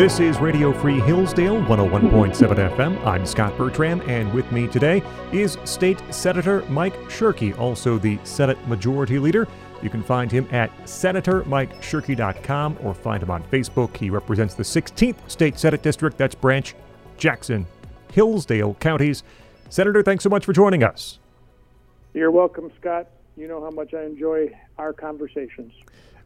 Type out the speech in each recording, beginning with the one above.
This is Radio Free Hillsdale 101.7 FM. I'm Scott Bertram, and with me today is State Senator Mike Shirkey, also the Senate Majority Leader. You can find him at senatormikeshirkey.com or find him on Facebook. He represents the 16th State Senate District, that's Branch, Jackson, Hillsdale counties. Senator, thanks so much for joining us. You're welcome, Scott. You know how much I enjoy our conversations.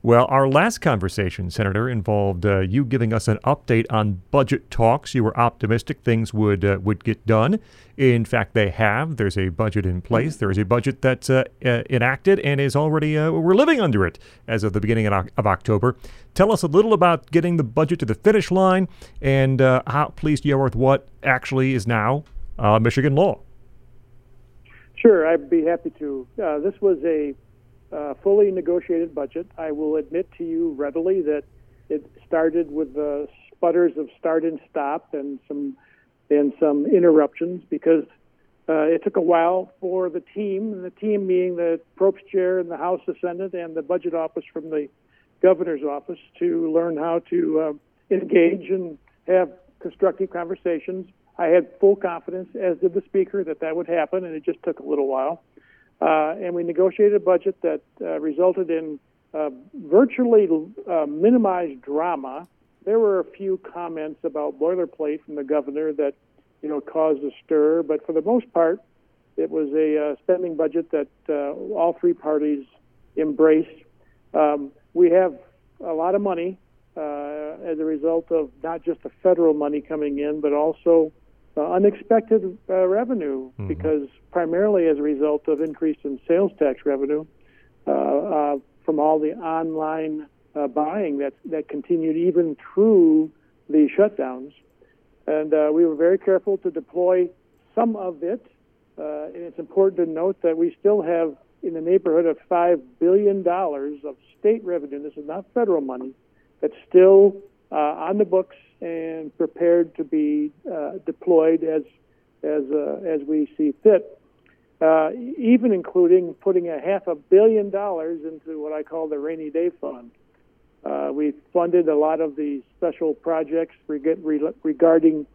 Well, our last conversation, Senator, involved uh, you giving us an update on budget talks. You were optimistic things would uh, would get done. In fact, they have. There's a budget in place. There is a budget that's uh, uh enacted and is already uh, we're living under it as of the beginning of, of, October. Tell us a little about getting the budget to the finish line and uh, how pleased you are with what actually is now Michigan law. Sure, I'd be happy to. this was a uh, fully negotiated budget. I will admit to you readily that it started with the sputters of start and stop and some and some interruptions because uh, it took a while for the team, the team being the approps chair in the House of Senate and the budget office from the governor's office, to learn how to uh, engage and have constructive conversations. I had full confidence, as did the speaker, that that would happen, and it just took a little while. Uh, and we negotiated a budget that uh, resulted in uh, virtually uh, minimized drama. There were a few comments about boilerplate from the governor that, you know, caused a stir, but for the most part, it was a uh, spending budget that uh, all three parties embraced. Um, we have a lot of money as a result of not just the federal money coming in, but also uh, unexpected uh, revenue mm-hmm. because primarily as a result of increase in sales tax revenue uh, uh from all the online uh, buying that that continued even through the shutdowns, and uh, we were very careful to deploy some of it. and it's important to note that we still have in the neighborhood of five billion dollars of state revenue. This is not federal money that's still on the books and prepared to be uh, deployed as as uh, as we see fit. Uh, even including putting a half a billion dollars into what I call the rainy day fund. Uh, we funded a lot of the special projects regarding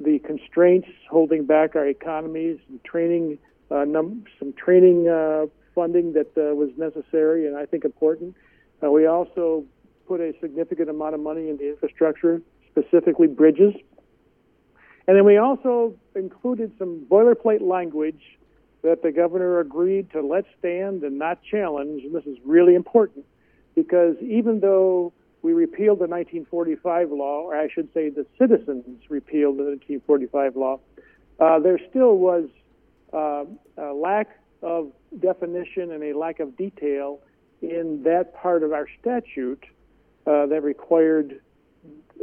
the constraints holding back our economies, and training, uh, num- some training uh, funding that was necessary and I think important. we also put a significant amount of money into infrastructure specifically bridges. And then we also included some boilerplate language that the governor agreed to let stand and not challenge. And this is really important because even though we repealed the 1945 law, or I should say the citizens repealed the 1945 law, uh, there still was uh, a lack of definition and a lack of detail in that part of our statute uh, that required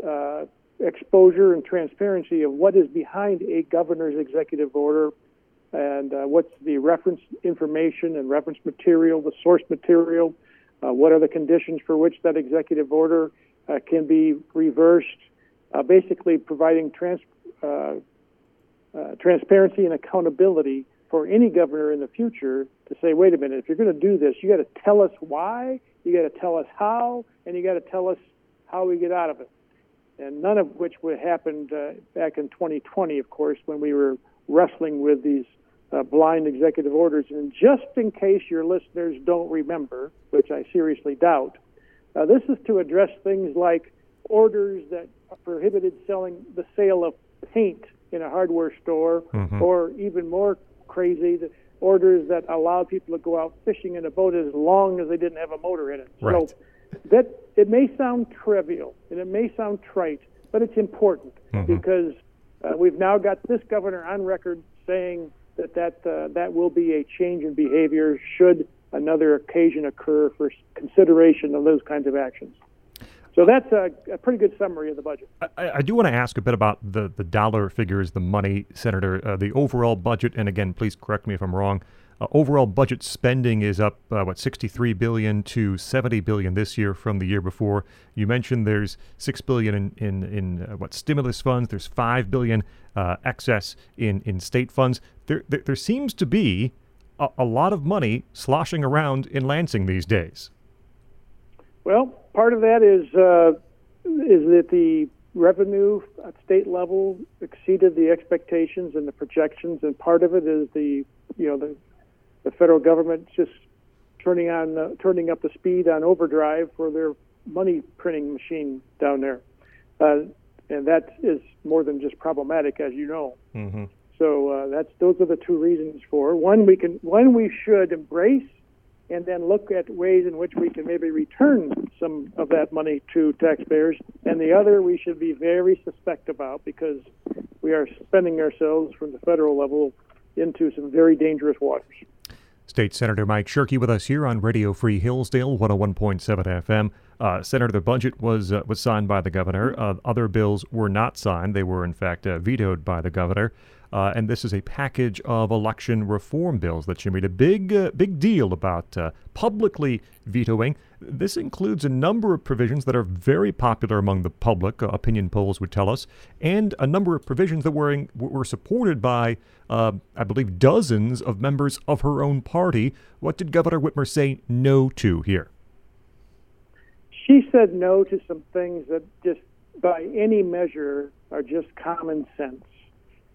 uh, exposure and transparency of what is behind a governor's executive order and uh, what's the reference information and reference material, the source material, uh, what are the conditions for which that executive order uh, can be reversed, basically providing trans- transparency and accountability for any governor in the future to say, wait a minute, if you're going to do this, you got to tell us why, you got to tell us how, and you got to tell us how we get out of it and none of which would happened uh, back in 2020, of course, when we were wrestling with these uh, blind executive orders. And just in case your listeners don't remember, which I seriously doubt, uh, this is to address things like orders that prohibited selling the sale of paint in a hardware store, mm-hmm. or even more crazy, the orders that allowed people to go out fishing in a boat as long as they didn't have a motor in it. Right. So that it may sound trivial and it may sound trite, but it's important mm-hmm. because uh, we've now got this governor on record saying that that uh, that will be a change in behavior should another occasion occur for consideration of those kinds of actions. So that's a, a, pretty good summary of the budget. I, I, do want to ask a bit about the, the dollar figures, the money, Senator, uh, the overall budget. And again, please correct me if I'm wrong. Uh, overall budget spending is up uh, what 63 billion to 70 billion this year from the year before. You mentioned there's 6 billion in in, in uh, what stimulus funds. There's 5 billion uh, excess in in state funds. There there, there seems to be a, a, lot of money sloshing around in Lansing these days. Well, part of that is uh, is that the revenue at state level exceeded the expectations and the projections, and part of it is the you know the the federal government just turning on uh, turning up the speed on overdrive for their money printing machine down there, uh, and that is more than just problematic, as you know. Mm-hmm. So uh, that's those are the two reasons for one we can one we should embrace and then look at ways in which we can maybe return some of that money to taxpayers. And the other we should be very suspect about because we are spending ourselves from the federal level into some very dangerous waters. State Senator Mike Shirkey with us here on Radio Free Hillsdale 101.7 FM. Uh, Senator, the budget was uh, was signed by the governor. Uh, other bills were not signed; they were in fact uh, vetoed by the governor. Uh, and this is a package of election reform bills that she made a big, uh, big deal about uh, publicly vetoing. This includes a number of provisions that are very popular among the public, uh, opinion polls would tell us, and a number of provisions that were, in, were supported by, uh, I believe, dozens of members of her own party. What did Governor Whitmer say no to here? She said no to some things that just by any measure are just common sense.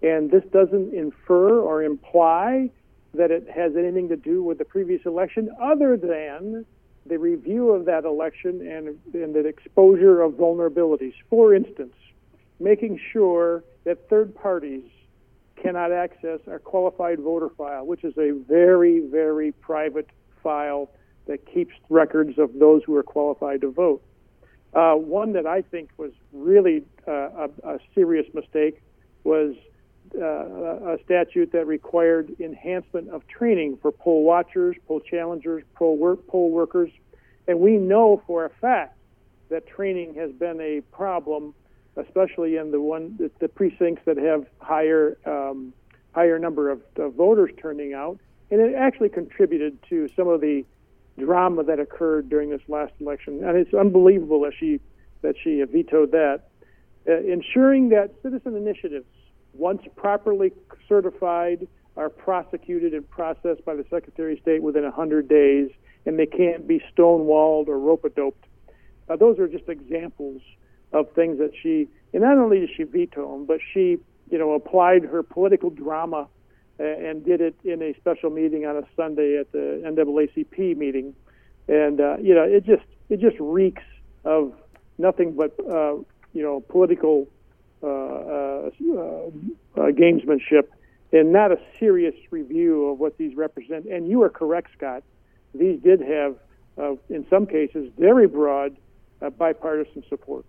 And this doesn't infer or imply that it has anything to do with the previous election, other than the review of that election and, and the exposure of vulnerabilities. For instance, making sure that third parties cannot access our qualified voter file, which is a very, very private file that keeps records of those who are qualified to vote. Uh, one that I think was really uh, a, a serious mistake was uh, a statute that required enhancement of training for poll watchers, poll challengers, poll, work, poll workers. And we know for a fact that training has been a problem, especially in the one the, the precincts that have higher um, higher number of, of voters turning out. And it actually contributed to some of the drama that occurred during this last election. And it's unbelievable that she that she vetoed that. Uh, ensuring that citizen initiatives once properly certified, are prosecuted and processed by the Secretary of State within 100 days, and they can't be stonewalled or rope a doped. Uh, those are just examples of things that she, and not only did she veto them, but she, you know, applied her political drama and did it in a special meeting on a Sunday at the NAACP meeting, and uh, you know, it just it just reeks of nothing but uh, you know political gamesmanship and not a serious review of what these represent. And you are correct, Scott. These did have, in some cases, very broad bipartisan support.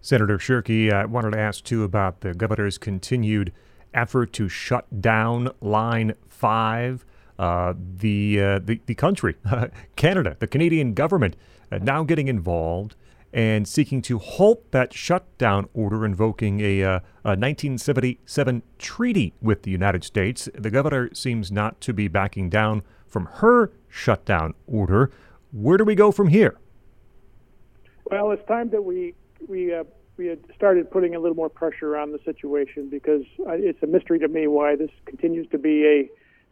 Senator Shirkey, I wanted to ask too about the governor's continued effort to shut down Line 5. Uh, the, uh, the, the country, Canada, the Canadian government, uh, now getting involved and seeking to halt that shutdown order invoking a, uh, a 1977 treaty with the United States. The governor seems not to be backing down from her shutdown order. Where do we go from here? Well, it's time that we we uh, we had started putting a little more pressure on the situation because it's a mystery to me why this continues to be a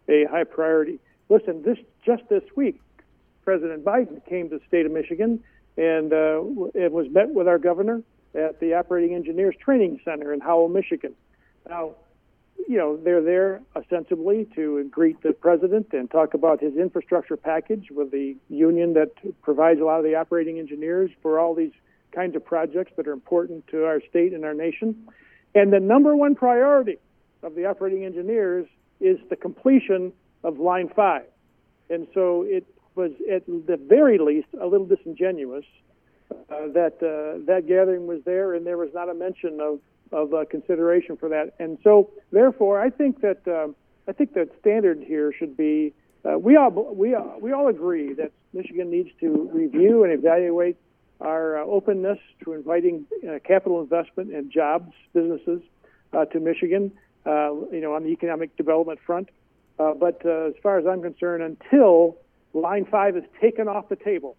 a high priority. Listen, this just this week, President Biden came to the state of Michigan and uh, it was met with our governor at the Operating Engineers Training Center in Howell, Michigan. Now, you know, they're there ostensibly to greet the president and talk about his infrastructure package with the union that provides a lot of the operating engineers for all these kinds of projects that are important to our state and our nation. And the number one priority of the operating engineers is the completion of Line 5. And so it was at the very least a little disingenuous uh, that uh, that gathering was there and there was not a mention of of uh, consideration for that. And so, therefore, I think that uh, I think that standard here should be uh, we all we all, we all agree that Michigan needs to review and evaluate our uh, openness to inviting capital investment and jobs businesses to Michigan. you know, on the economic development front. but as far as I'm concerned, until line five is taken off the table,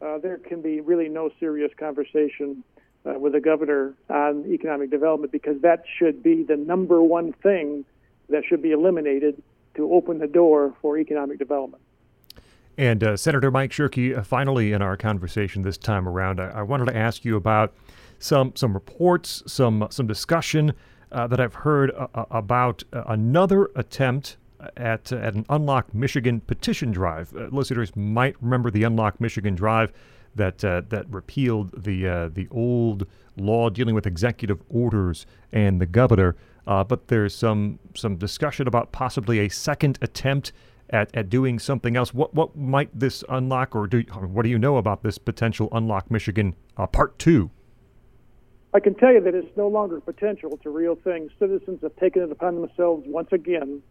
uh, there can be really no serious conversation uh, with the governor on economic development because that should be the number one thing that should be eliminated to open the door for economic development. And uh, Senator Mike Shirkey, uh, finally in our conversation this time around, I-, I wanted to ask you about some some reports, some some discussion uh, that I've heard uh, uh about uh, another attempt at uh, at an Unlock Michigan petition drive. Uh, listeners might remember the Unlock Michigan drive that uh, that repealed the the old law dealing with executive orders and the governor. but there's some some discussion about possibly a second attempt at, at doing something else. What what might this unlock, or do what do you know about this potential unlock Michigan uh, part two? I can tell you that it's no longer potential; it's a real thing. Citizens have taken it upon themselves once again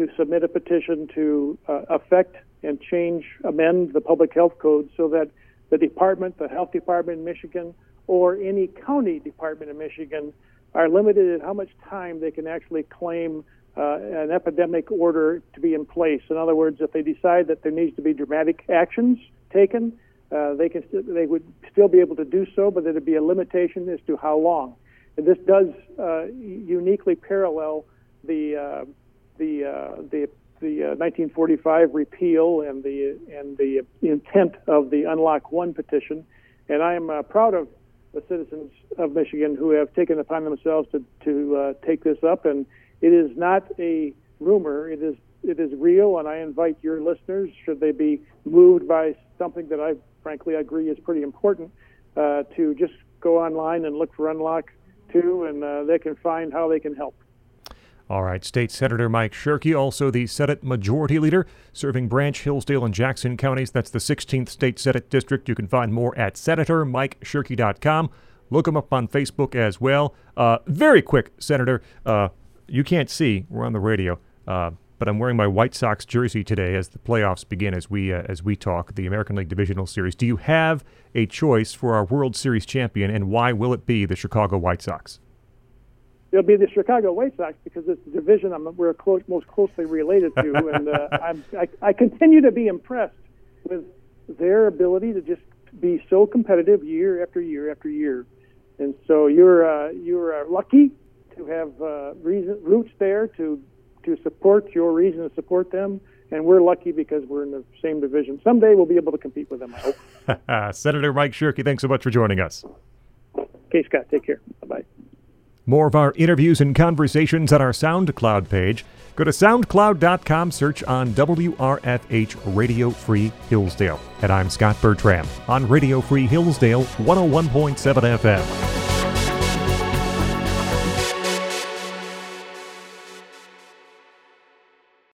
to submit a petition to uh, affect and change, amend the public health code so that the department, the health department in Michigan, or any county department in Michigan, are limited in how much time they can actually claim uh, an epidemic order to be in place. In other words, if they decide that there needs to be dramatic actions taken, uh, they can st- they would still be able to do so, but there'd be a limitation as to how long. And this does uh, uniquely parallel the uh, the uh, the the 1945 uh, repeal and the and the intent of the Unlock One petition. And I am proud of the citizens of Michigan who have taken upon themselves to to take this up and it is not a rumor. It is it is real, and I invite your listeners, should they be moved by something that I frankly agree is pretty important, uh, to just go online and look for Unlock Two, and uh, they can find how they can help. All right, State Senator Mike Shirkey, also the Senate Majority Leader, serving Branch, Hillsdale, and Jackson counties. That's the 16th State Senate District. You can find more at SenatorMikeShirkey.com. Look him up on Facebook as well. Uh, very quick, Senator. Uh, you can't see. We're on the radio. Uh, but I'm wearing my White Sox jersey today as the playoffs begin as we uh, as we talk the American League Divisional Series. Do you have a choice for our World Series champion, and why will it be the Chicago White Sox? It'll be the Chicago White Sox because it's the division I'm, we're close, most closely related to, and uh, I'm, I, I continue to be impressed with their ability to just be so competitive year after year after year. And so you're uh, you're uh, lucky to have uh, reason, roots there to to support your reason to support them. And we're lucky because we're in the same division. Someday we'll be able to compete with them, I hope. Senator Mike Shirkey, thanks so much for joining us. Okay, Scott, take care. Bye bye. More of our interviews and conversations on our SoundCloud page. Go to soundcloud.com, search on WRFH Radio Free Hillsdale. And I'm Scott Bertram on Radio Free Hillsdale 101.7 FM.